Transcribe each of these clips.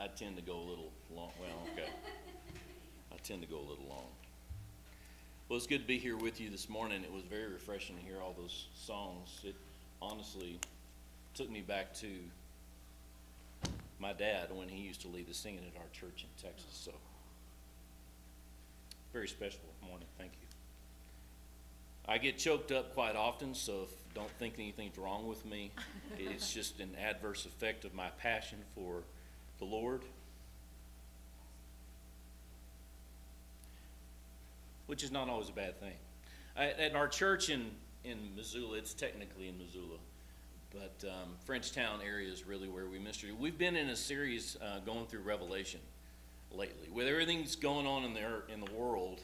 I tend to go a little long, well, okay. I tend to go a little long. Well, it's good to be here with you this morning. It was very refreshing to hear all those songs. It honestly took me back to my dad when he used to lead the singing at our church in Texas, so. Very special morning, thank you. I get choked up quite often, so if, don't think anything's wrong with me. It's just an adverse effect of my passion for the Lord. Which is not always a bad thing. At, our church in, in Missoula, it's technically in Missoula, but um, Frenchtown area is really where we minister. We've been in a series uh, going through Revelation lately. With everything that's going on in the, in the world,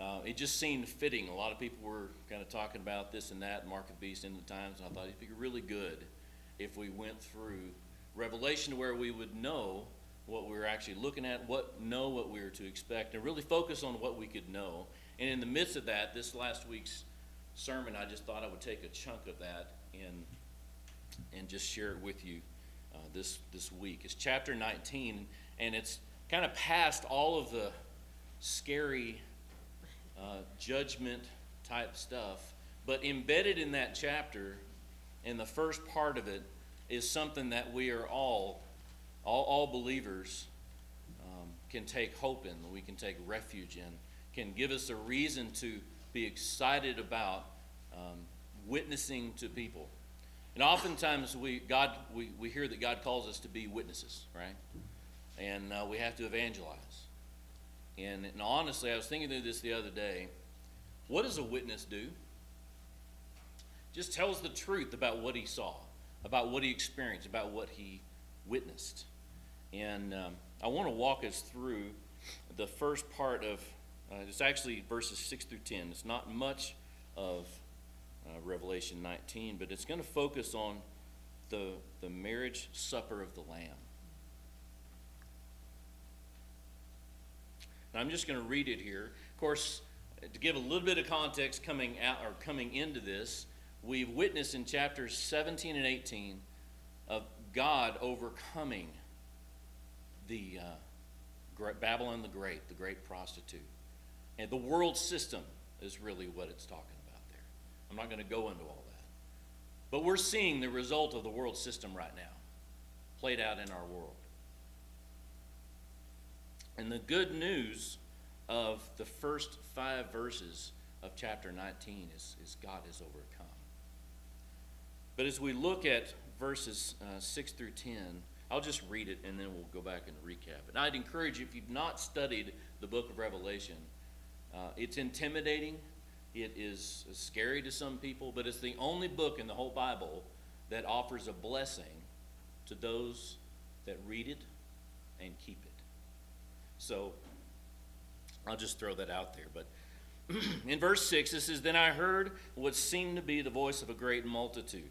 uh, it just seemed fitting. A lot of people were kind of talking about this and that, Mark of the Beast, in the times, and I thought it'd be really good if we went through Revelation to where we would know what we were actually looking at, what know what we were to expect, and really focus on what we could know. And in the midst of that, this last week's sermon, I just thought I would take a chunk of that and and just share it with you uh, this this week. It's chapter 19, and it's kind of past all of the scary uh, judgment type stuff. But embedded in that chapter, in the first part of it, is something that we are all, all, all believers, um, can take hope in, we can take refuge in, can give us a reason to be excited about um, witnessing to people. And oftentimes we, God, we, we hear that God calls us to be witnesses, right? And uh, we have to evangelize. And, and honestly, I was thinking through this the other day. What does a witness do? Just tells the truth about what he saw, about what he experienced, about what he witnessed. And um, I want to walk us through the first part of uh, it's actually verses 6 through 10. It's not much of uh, Revelation 19, but it's going to focus on the, the marriage supper of the Lamb. And I'm just going to read it here. Of course, to give a little bit of context coming out or coming into this, we've witnessed in chapters 17 and 18 of God overcoming the uh, Babylon the Great, the great prostitute. And the world system is really what it's talking about there. I'm not going to go into all that. But we're seeing the result of the world system right now played out in our world. And the good news of the first five verses of chapter 19 is, is God has overcome. But as we look at verses uh, 6 through 10, I'll just read it and then we'll go back and recap. And I'd encourage you, if you've not studied the book of Revelation, uh, it's intimidating, it is scary to some people, but it's the only book in the whole Bible that offers a blessing to those that read it and keep it. So I'll just throw that out there. But in verse 6, it says, Then I heard what seemed to be the voice of a great multitude,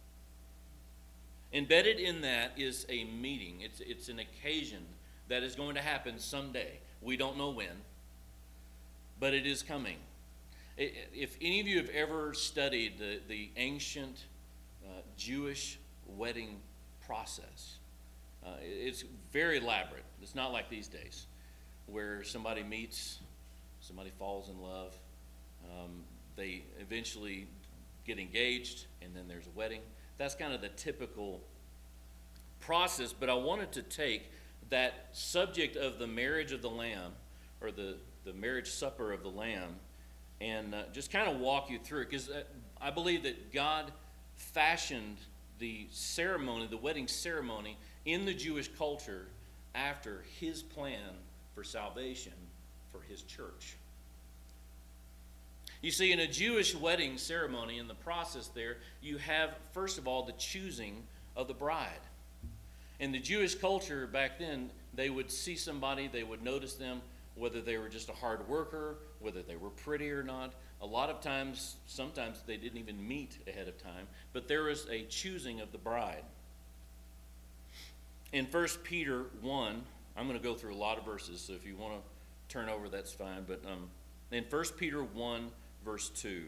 Embedded in that is a meeting, it's, it's an occasion that is going to happen someday. We don't know when, but it is coming. If any of you have ever studied the, the ancient uh, Jewish wedding process, uh, it's very elaborate. It's not like these days, where somebody meets, somebody falls in love, um, they eventually get engaged, and then there's a wedding. That's kind of the typical process, but I wanted to take that subject of the marriage of the Lamb, or the, the marriage supper of the Lamb, and uh, just kind of walk you through it. Because uh, I believe that God fashioned the ceremony, the wedding ceremony, in the Jewish culture after his plan for salvation for his church. You see, in a Jewish wedding ceremony, in the process there, you have, first of all, the choosing of the bride. In the Jewish culture back then, they would see somebody, they would notice them, whether they were just a hard worker, whether they were pretty or not. A lot of times, sometimes they didn't even meet ahead of time, but there was a choosing of the bride. In 1 Peter 1, I'm going to go through a lot of verses, so if you want to turn over, that's fine. But um, in 1 Peter 1, verse 2.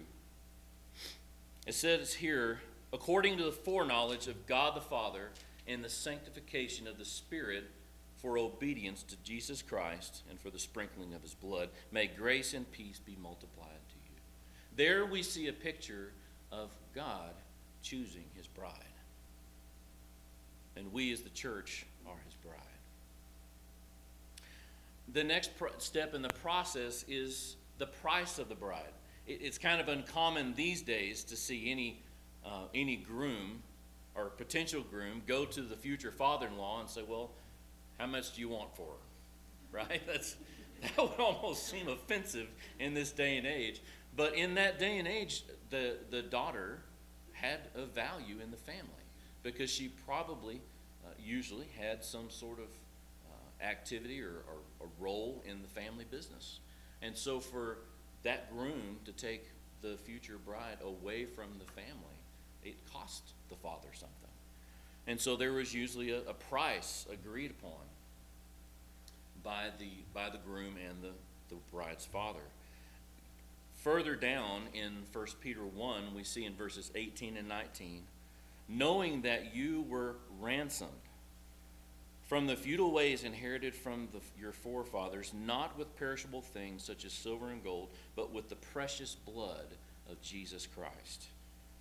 It says here, according to the foreknowledge of God the Father and the sanctification of the Spirit for obedience to Jesus Christ and for the sprinkling of his blood, may grace and peace be multiplied to you. There we see a picture of God choosing his bride. And we as the church are his bride. The next step in the process is the price of the bride it's kind of uncommon these days to see any, uh, any groom or potential groom go to the future father-in-law and say, well, how much do you want for her? Right? That's, that would almost seem offensive in this day and age. But in that day and age, the, the daughter had a value in the family because she probably, uh, usually, had some sort of uh, activity or, or, or role in the family business. And so for that groom to take the future bride away from the family, it cost the father something. And so there was usually a, a price agreed upon by the, by the groom and the, the bride's father. Further down in 1 Peter 1, we see in verses 18 and 19, knowing that you were ransomed from the futile ways inherited from the, your forefathers, not with perishable things such as silver and gold, but with the precious blood of Jesus Christ,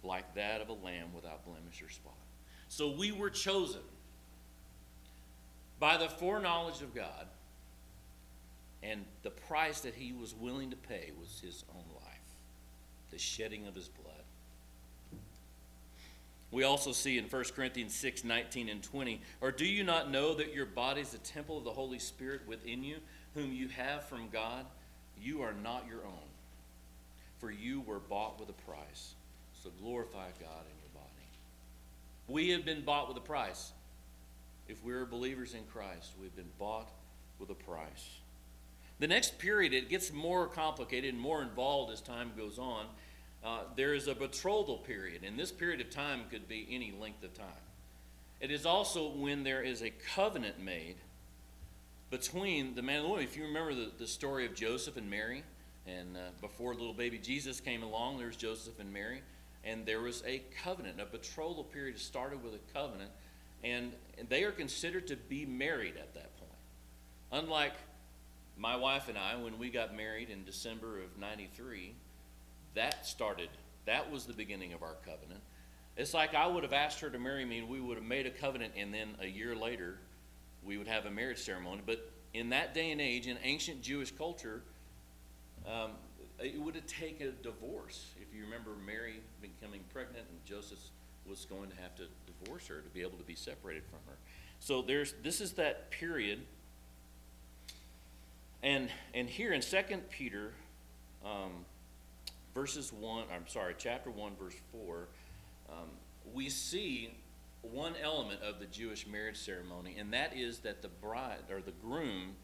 like that of a lamb without blemish or spot. So we were chosen by the foreknowledge of God, and the price that he was willing to pay was his own life, the shedding of his blood. We also see in 1 Corinthians 6 19 and 20, or do you not know that your body is a temple of the Holy Spirit within you, whom you have from God? You are not your own, for you were bought with a price. So glorify God in your body. We have been bought with a price. If we're believers in Christ, we've been bought with a price. The next period, it gets more complicated and more involved as time goes on. Uh, there is a betrothal period, and this period of time could be any length of time. It is also when there is a covenant made between the man and the woman. If you remember the, the story of Joseph and Mary, and uh, before little baby Jesus came along, there was Joseph and Mary, and there was a covenant. A betrothal period started with a covenant, and, and they are considered to be married at that point. Unlike my wife and I, when we got married in December of 93, that started, that was the beginning of our covenant. It's like I would have asked her to marry me and we would have made a covenant and then a year later we would have a marriage ceremony. But in that day and age, in ancient Jewish culture, um, it would have taken a divorce. If you remember Mary becoming pregnant and Joseph was going to have to divorce her to be able to be separated from her. So there's this is that period. And and here in Second Peter, um, verses 1, I'm sorry, chapter 1, verse 4, um, we see one element of the Jewish marriage ceremony, and that is that the bride or the groom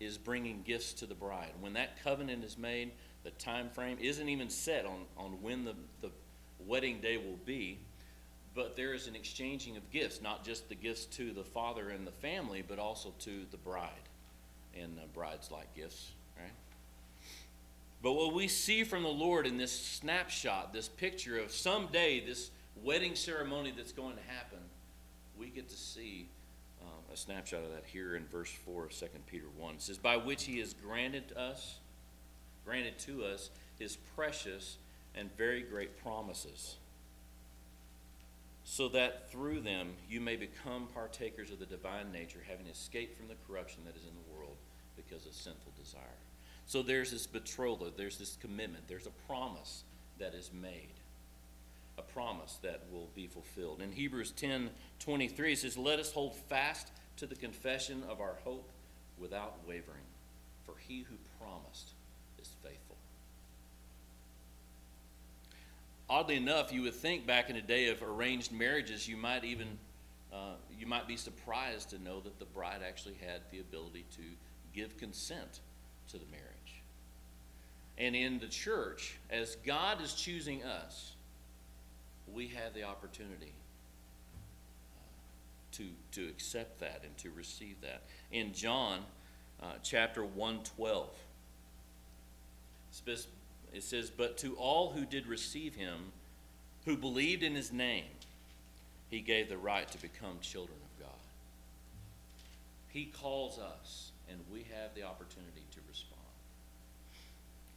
is bringing gifts to the bride. When that covenant is made, the time frame isn't even set on, on when the, the wedding day will be, but there is an exchanging of gifts, not just the gifts to the father and the family, but also to the bride. And uh, brides like gifts, right? But what we see from the Lord in this snapshot, this picture of someday this wedding ceremony that's going to happen, we get to see uh, a snapshot of that here in verse 4 of 2 Peter 1. It says, By which he has granted us, granted to us his precious and very great promises. so that through them you may become partakers of the divine nature, having escaped from the corruption that is in the world because of sinful desire. So there's this betrothal, there's this commitment, there's a promise that is made. A promise that will be fulfilled. In Hebrews 10 23, it says, Let us hold fast to the confession of our hope without wavering, for he who promised is faithful. Oddly enough, you would think back in the day of arranged marriages, you might even uh, you might be surprised to know that the bride actually had the ability to give consent to the marriage. And in the church, as God is choosing us, we have the opportunity uh, to, to accept that and to receive that. In John uh, chapter 112, it says, But to all who did receive him, who believed in his name, he gave the right to become children of God. He calls us, and we have the opportunity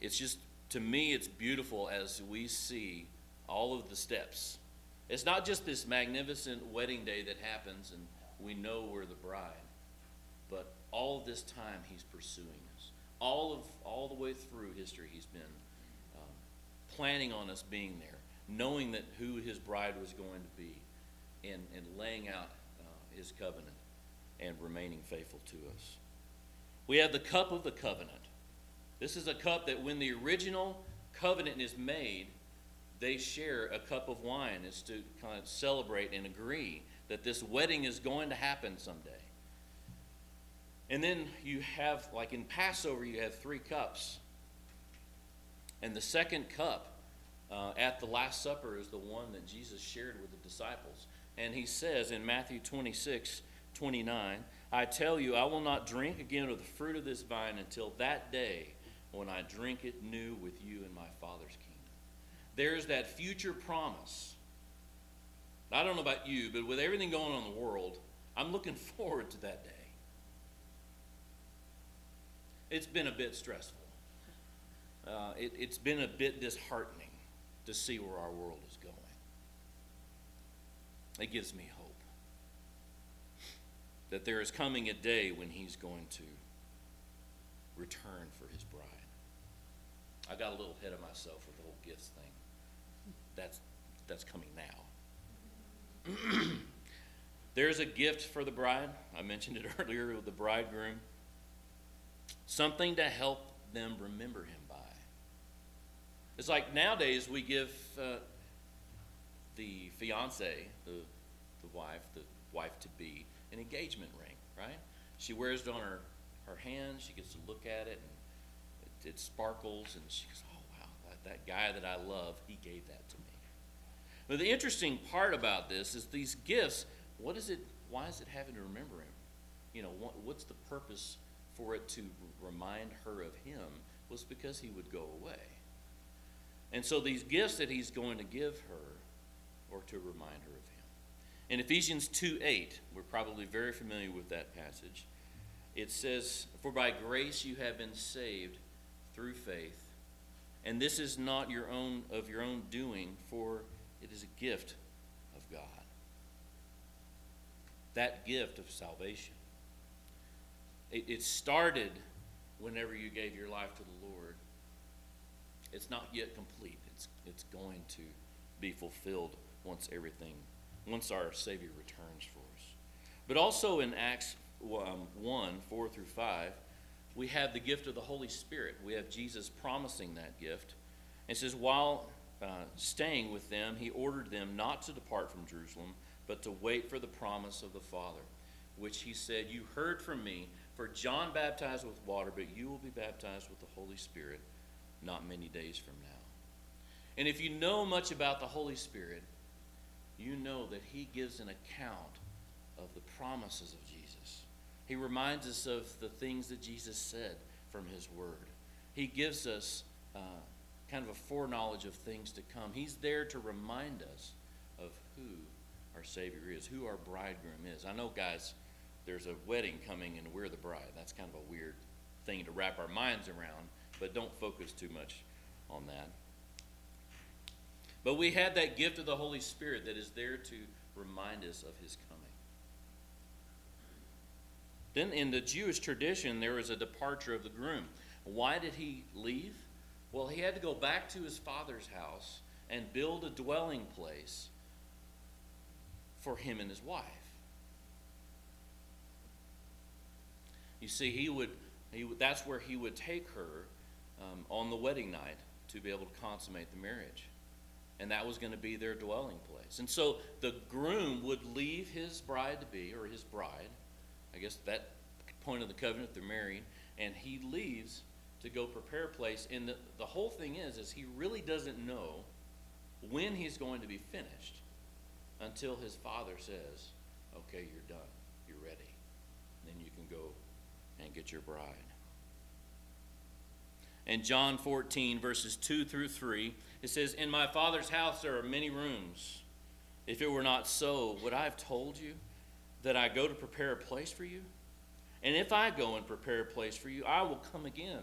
it's just, to me, it's beautiful as we see all of the steps. It's not just this magnificent wedding day that happens and we know we're the bride, but all this time he's pursuing us. All of all the way through history, he's been um, planning on us being there, knowing that who his bride was going to be, and, and laying out uh, his covenant and remaining faithful to us. We have the cup of the covenant. This is a cup that when the original covenant is made, they share a cup of wine is to kind of celebrate and agree that this wedding is going to happen someday. And then you have, like in Passover, you have three cups. And the second cup uh, at the Last Supper is the one that Jesus shared with the disciples. And he says in Matthew 26, 29, I tell you, I will not drink again of the fruit of this vine until that day when I drink it new with you in my Father's kingdom. There's that future promise. I don't know about you, but with everything going on in the world, I'm looking forward to that day. It's been a bit stressful. Uh, it, it's been a bit disheartening to see where our world is going. It gives me hope that there is coming a day when He's going to return for His bride. I got a little ahead of myself with the whole gifts thing. That's, that's coming now. There's a gift for the bride. I mentioned it earlier with the bridegroom. Something to help them remember him by. It's like nowadays we give uh, the fiance, the, the wife, the wife to be, an engagement ring, right? She wears it on her, her hand, she gets to look at it and it sparkles, and she goes, "Oh wow, that, that guy that I love, he gave that to me." But the interesting part about this is these gifts. What is it? Why is it having to remember him? You know, what, what's the purpose for it to remind her of him? Was because he would go away. And so these gifts that he's going to give her are to remind her of him. In Ephesians 2 8, we're probably very familiar with that passage. It says, For by grace you have been saved through faith. And this is not your own of your own doing, for it is a gift of God. That gift of salvation. It, it started whenever you gave your life to the Lord. It's not yet complete. It's it's going to be fulfilled once everything, once our Savior returns for us. But also in Acts um, 1 4 through 5, we have the gift of the Holy Spirit. We have Jesus promising that gift. It says, while uh, staying with them, he ordered them not to depart from Jerusalem, but to wait for the promise of the Father, which he said, You heard from me, for John baptized with water, but you will be baptized with the Holy Spirit not many days from now. And if you know much about the Holy Spirit, you know that he gives an account of the promises of Jesus. He reminds us of the things that Jesus said from His Word. He gives us uh, kind of a foreknowledge of things to come. He's there to remind us of who our Savior is, who our bridegroom is. I know, guys, there's a wedding coming and we're the bride. That's kind of a weird thing to wrap our minds around, but don't focus too much on that. But we have that gift of the Holy Spirit that is there to remind us of his. Then in the Jewish tradition, there was a departure of the groom. Why did he leave? Well, he had to go back to his father's house and build a dwelling place for him and his wife. You see, he would, he that's where he would take her um, on the wedding night to be able to consummate the marriage. And that was going to be their dwelling place. And so the groom would leave his bride to be, or his bride, I guess that point of the covenant, they're married, and he leaves to go prepare a place. And the, the whole thing is, is he really doesn't know when he's going to be finished until his father says, okay, you're done, you're ready. Then you can go and get your bride. In John 14, verses 2 through 3, it says, In my Father's house there are many rooms. If it were not so, would I have told you that I go to prepare a place for you? And if I go and prepare a place for you, I will come again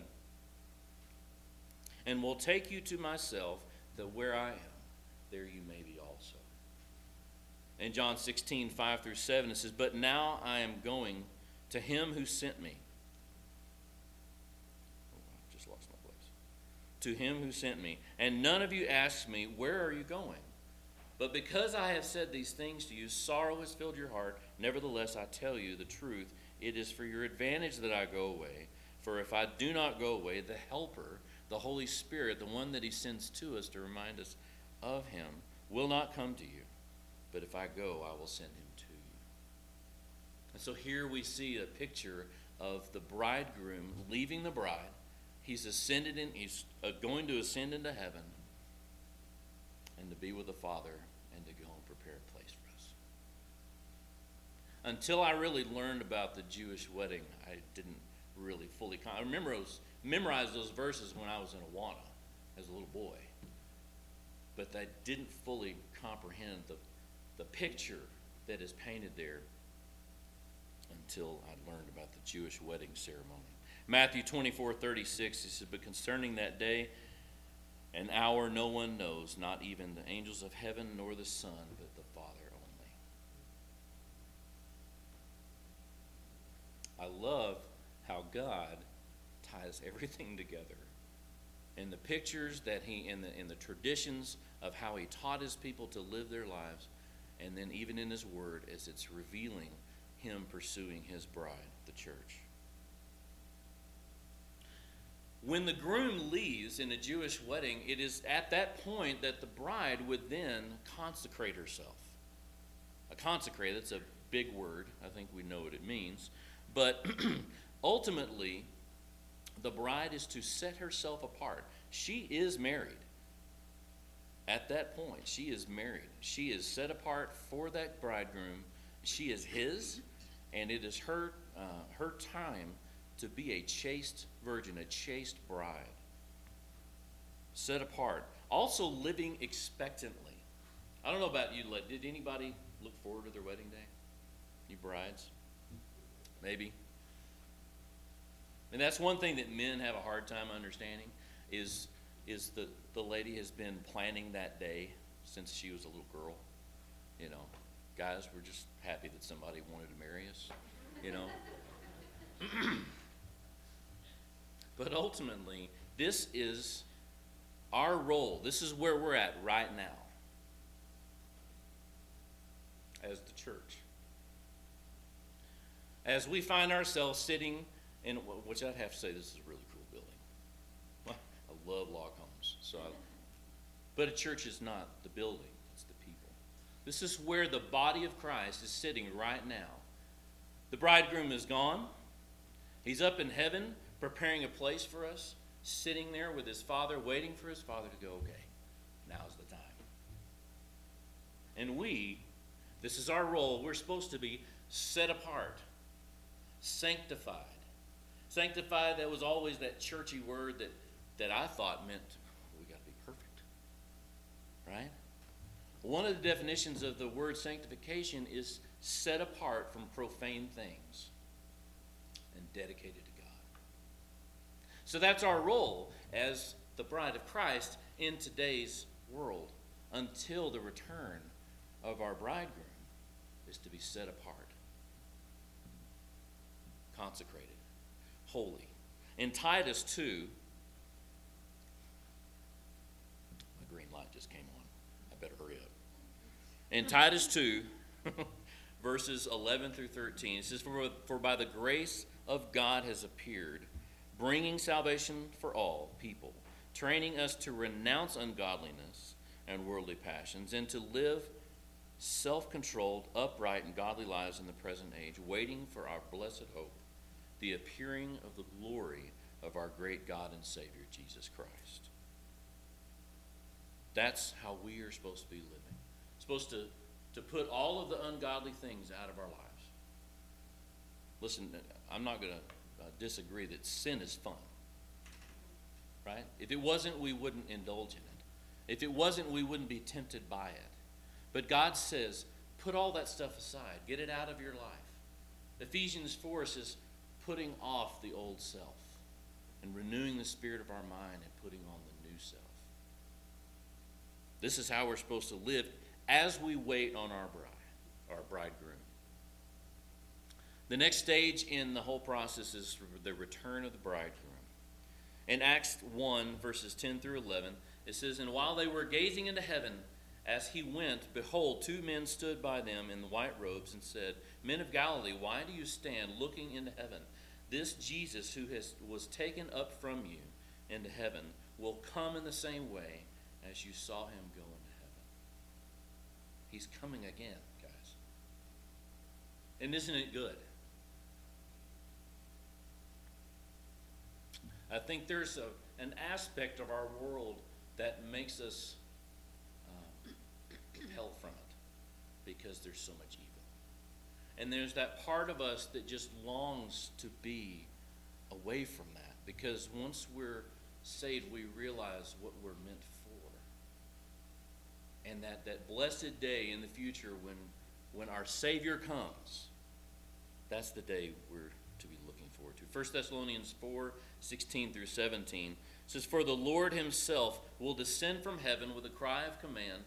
and will take you to myself, that where I am, there you may be also. In John 16, 5 through 7, it says, But now I am going to him who sent me. Oh, I just lost my place. To him who sent me. And none of you asks me, Where are you going? But because I have said these things to you, sorrow has filled your heart. Nevertheless, I tell you the truth. It is for your advantage that I go away. For if I do not go away, the Helper, the Holy Spirit, the one that He sends to us to remind us of Him, will not come to you. But if I go, I will send Him to you. And so here we see a picture of the bridegroom leaving the bride. He's ascended in, he's uh, going to ascend into heaven and to be with the Father and to go and prepare a place for us. Until I really learned about the Jewish wedding, I didn't really fully. Con- I remember I was memorized those verses when I was in Awana as a little boy, but I didn't fully comprehend the the picture that is painted there until I learned about the Jewish wedding ceremony. Matthew 24, 36, he says, But concerning that day an hour no one knows, not even the angels of heaven nor the Son, but the Father only. I love how God ties everything together. In the pictures that he, in the, in the traditions of how he taught his people to live their lives, and then even in his word as it's revealing him pursuing his bride, the church. When the groom leaves in a Jewish wedding, it is at that point that the bride would then consecrate herself. A consecrate, that's a big word. I think we know what it means. But ultimately, the bride is to set herself apart. She is married. At that point, she is married. She is set apart for that bridegroom. She is his, and it is her, uh, her time to be a chaste virgin, a chaste bride. Set apart. Also living expectantly. I don't know about you, did anybody look forward to their wedding day? You brides? Maybe. And that's one thing that men have a hard time understanding is is the, the lady has been planning that day since she was a little girl. You know, guys, we're just happy that somebody wanted to marry us, you know. but ultimately, this is our role. This is where we're at right now as the church. As we find ourselves sitting in, which I'd have to say, this is a really cool building. I love log homes. so, I, but a church is not the building, it's the people. This is where the body of Christ is sitting right now. The bridegroom is gone. He's up in heaven preparing a place for us, sitting there with his father, waiting for his father to go, okay, now's the time. And we, this is our role, we're supposed to be set apart, sanctified. Sanctified, that was always that churchy word that, that I thought meant oh, we got to be perfect. right? One of the definitions of the word sanctification is set apart from profane things and dedicated to God. So that's our role as the bride of Christ in today's world until the return of our bridegroom. is to be set apart, consecrated, holy. In Titus 2, my green light just came on. I better hurry up. In Titus 2, verses 11 through 13, it says, for, for by the grace of God has appeared, bringing salvation for all people, training us to renounce ungodliness and worldly passions, and to live self controlled, upright, and godly lives in the present age, waiting for our blessed hope, the appearing of the glory of our great God and Savior, Jesus Christ. That's how we are supposed to be living. Supposed to, to put all of the ungodly things out of our lives. Listen, I'm not going to uh, disagree that sin is fun. Right? If it wasn't, we wouldn't indulge in it. If it wasn't, we wouldn't be tempted by it. But God says, put all that stuff aside, get it out of your life. Ephesians 4 says, putting off the old self and renewing the spirit of our mind and putting on the new self. This is how we're supposed to live as we wait on our bride, our bridegroom. The next stage in the whole process is the return of the bridegroom. In Acts 1, verses 10 through 11, it says, And while they were gazing into heaven, as he went, behold, two men stood by them in the white robes and said, Men of Galilee, why do you stand looking into heaven? This Jesus who has, was taken up from you into heaven will come in the same way as you saw him go into heaven. He's coming again, guys. And isn't it good? I think there's a, an aspect of our world that makes us um, hell from it because there's so much evil. And there's that part of us that just longs to be away from that because once we're saved, we realize what we're meant for. And that, that blessed day in the future when, when our Savior comes, that's the day we're to be looking forward to. 1 Thessalonians 4 16 through 17 says, For the Lord himself will descend from heaven with a cry of command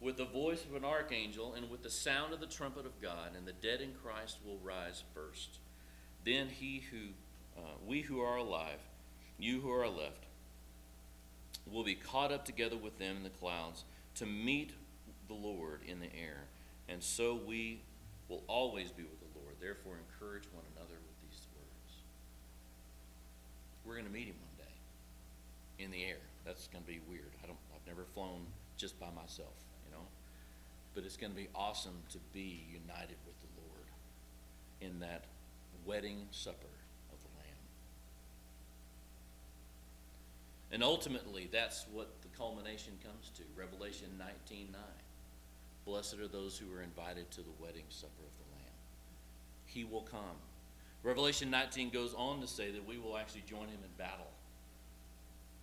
with the voice of an archangel and with the sound of the trumpet of God, and the dead in Christ will rise first. Then he who, uh, we who are alive, you who are left, will be caught up together with them in the clouds to meet the Lord in the air, and so we will always be with the Lord. Therefore, encourage one another with these words. We're going to meet him one day in the air. That's going to be weird. I don't. I've never flown just by myself but it's going to be awesome to be united with the Lord in that wedding supper of the Lamb. And ultimately, that's what the culmination comes to Revelation 19 9. Blessed are those who are invited to the wedding supper of the Lamb. He will come. Revelation 19 goes on to say that we will actually join him in battle.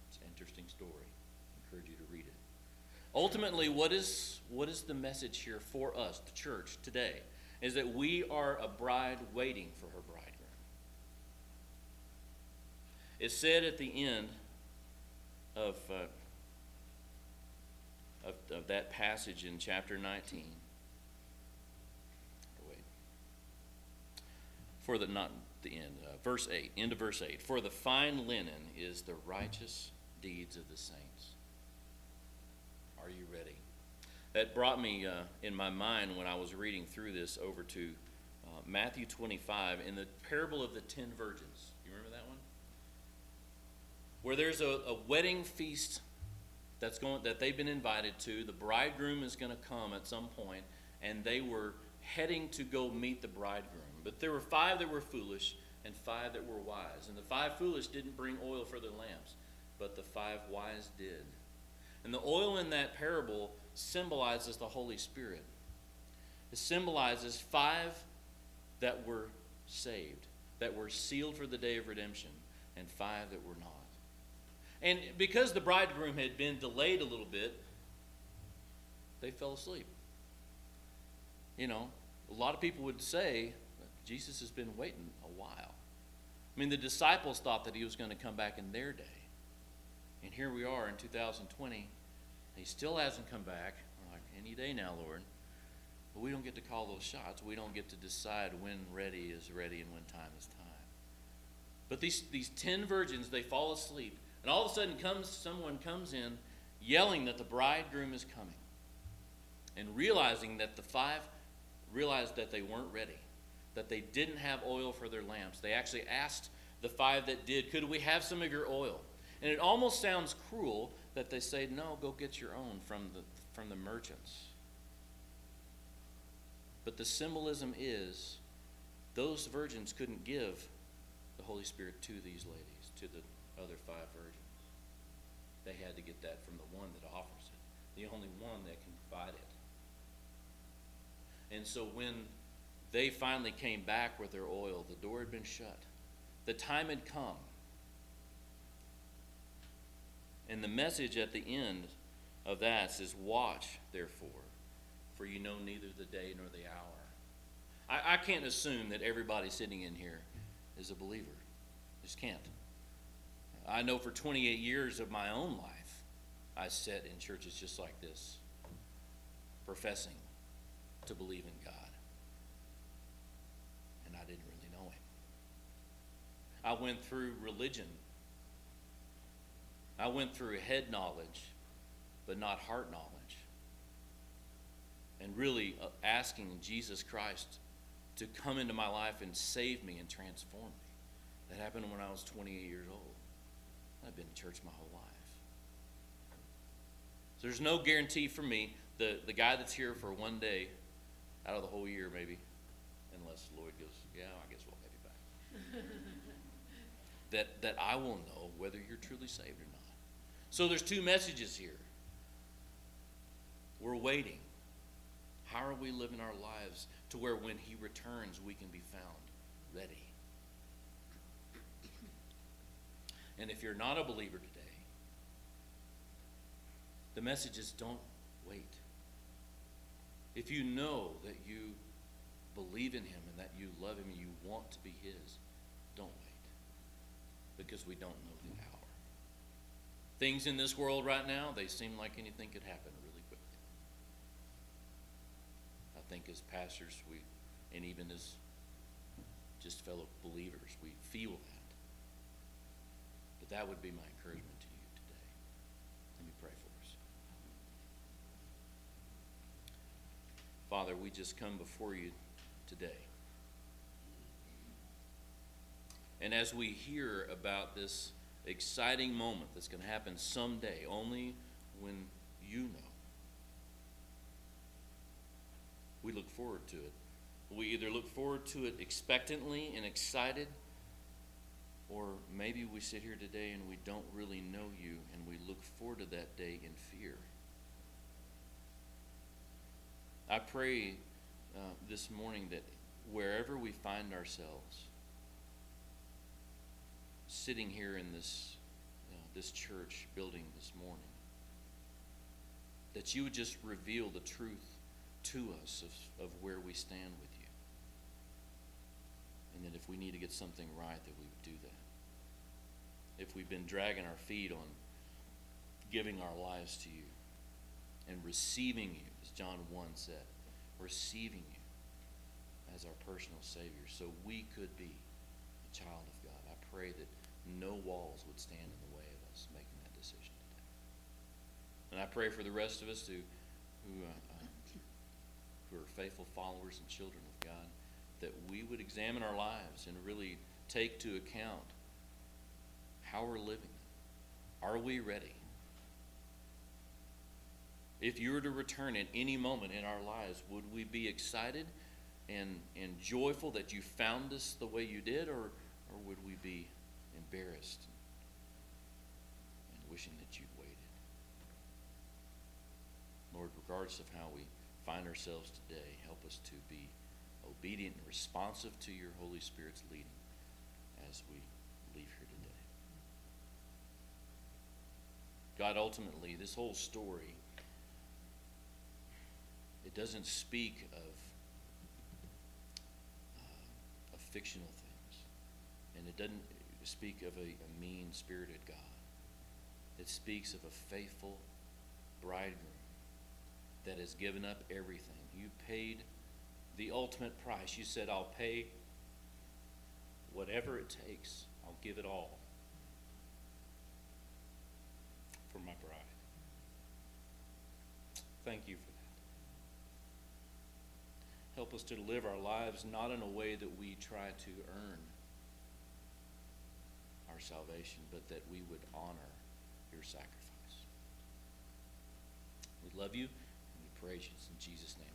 It's an interesting story. I encourage you to read it. Ultimately, what is, what is the message here for us, the church, today? Is that we are a bride waiting for her bridegroom. It said at the end of, uh, of, of, that passage in chapter 19. wait. For the, not the end, uh, verse 8, end of verse 8. For the fine linen is the righteous deeds of the saints. Are you ready? That brought me uh, in my mind when I was reading through this over to uh, Matthew 25 in the parable of the ten virgins. You remember that one? Where there's a, a wedding feast that's going that they've been invited to. The bridegroom is going to come at some point, and they were heading to go meet the bridegroom. But there were five that were foolish and five that were wise. And the five foolish didn't bring oil for their lamps, but the five wise did. And the oil in that parable symbolizes the Holy Spirit. It symbolizes five that were saved, that were sealed for the day of redemption, and five that were not. And because the bridegroom had been delayed a little bit, they fell asleep. You know, a lot of people would say Jesus has been waiting a while. I mean, the disciples thought that he was going to come back in their day. And here we are in 2020. He still hasn't come back. Like, any day now, Lord. But we don't get to call those shots. We don't get to decide when ready is ready and when time is time. But these, these ten virgins, they fall asleep. And all of a sudden comes someone comes in yelling that the bridegroom is coming. And realizing that the five realized that they weren't ready, that they didn't have oil for their lamps. They actually asked the five that did, Could we have some of your oil? And it almost sounds cruel that they say, No, go get your own from the, from the merchants. But the symbolism is those virgins couldn't give the Holy Spirit to these ladies, to the other five virgins. They had to get that from the one that offers it, the only one that can provide it. And so when they finally came back with their oil, the door had been shut. The time had come. And the message at the end of that says, Watch, therefore, for you know neither the day nor the hour. I, I can't assume that everybody sitting in here is a believer. Just can't. I know for 28 years of my own life, I sat in churches just like this, professing to believe in God. And I didn't really know Him. I went through religion. I went through head knowledge, but not heart knowledge. And really uh, asking Jesus Christ to come into my life and save me and transform me. That happened when I was 28 years old. I've been in church my whole life. So there's no guarantee for me, the, the guy that's here for one day out of the whole year, maybe, unless Lloyd goes, yeah, I guess we'll have you back. that, that I will know whether you're truly saved or not. So there's two messages here. We're waiting. How are we living our lives to where when He returns, we can be found ready? And if you're not a believer today, the message is don't wait. If you know that you believe in Him and that you love Him and you want to be His, don't wait. Because we don't know the. Things in this world right now, they seem like anything could happen really quickly. I think as pastors, we, and even as just fellow believers, we feel that. But that would be my encouragement to you today. Let me pray for us. Father, we just come before you today. And as we hear about this exciting moment that's going to happen someday, only when you know, we look forward to it. We either look forward to it expectantly and excited or maybe we sit here today and we don't really know you and we look forward to that day in fear. I pray uh, this morning that wherever we find ourselves, sitting here in this, uh, this church building this morning, that you would just reveal the truth to us of, of where we stand with you. And that if we need to get something right, that we would do that if we've been dragging our feet on giving our lives to you and receiving you, as John 1 said, receiving you as our personal Savior so we could be a child of God. I pray that no walls would stand in the way of us making that decision today. And I pray for the rest of us who, who, uh, uh, who are faithful followers and children of God that we would examine our lives and really take to account how we're living. Are we ready? If you were to return at any moment in our lives, would we be excited and, and joyful that you found us the way you did, or, or would we be embarrassed and wishing that you'd waited? Lord, regardless of how we find ourselves today, help us to be obedient and responsive to your Holy Spirit's leading as we leave here today. God, ultimately, this whole story, it doesn't speak of, uh, of fictional things. And it doesn't speak of a, a mean spirited God. It speaks of a faithful bridegroom that has given up everything. You paid the ultimate price. You said, I'll pay whatever it takes, I'll give it all for my bride. Thank you for that. Help us to live our lives not in a way that we try to earn our salvation, but that we would honor your sacrifice. We love you and we praise you. It's in Jesus' name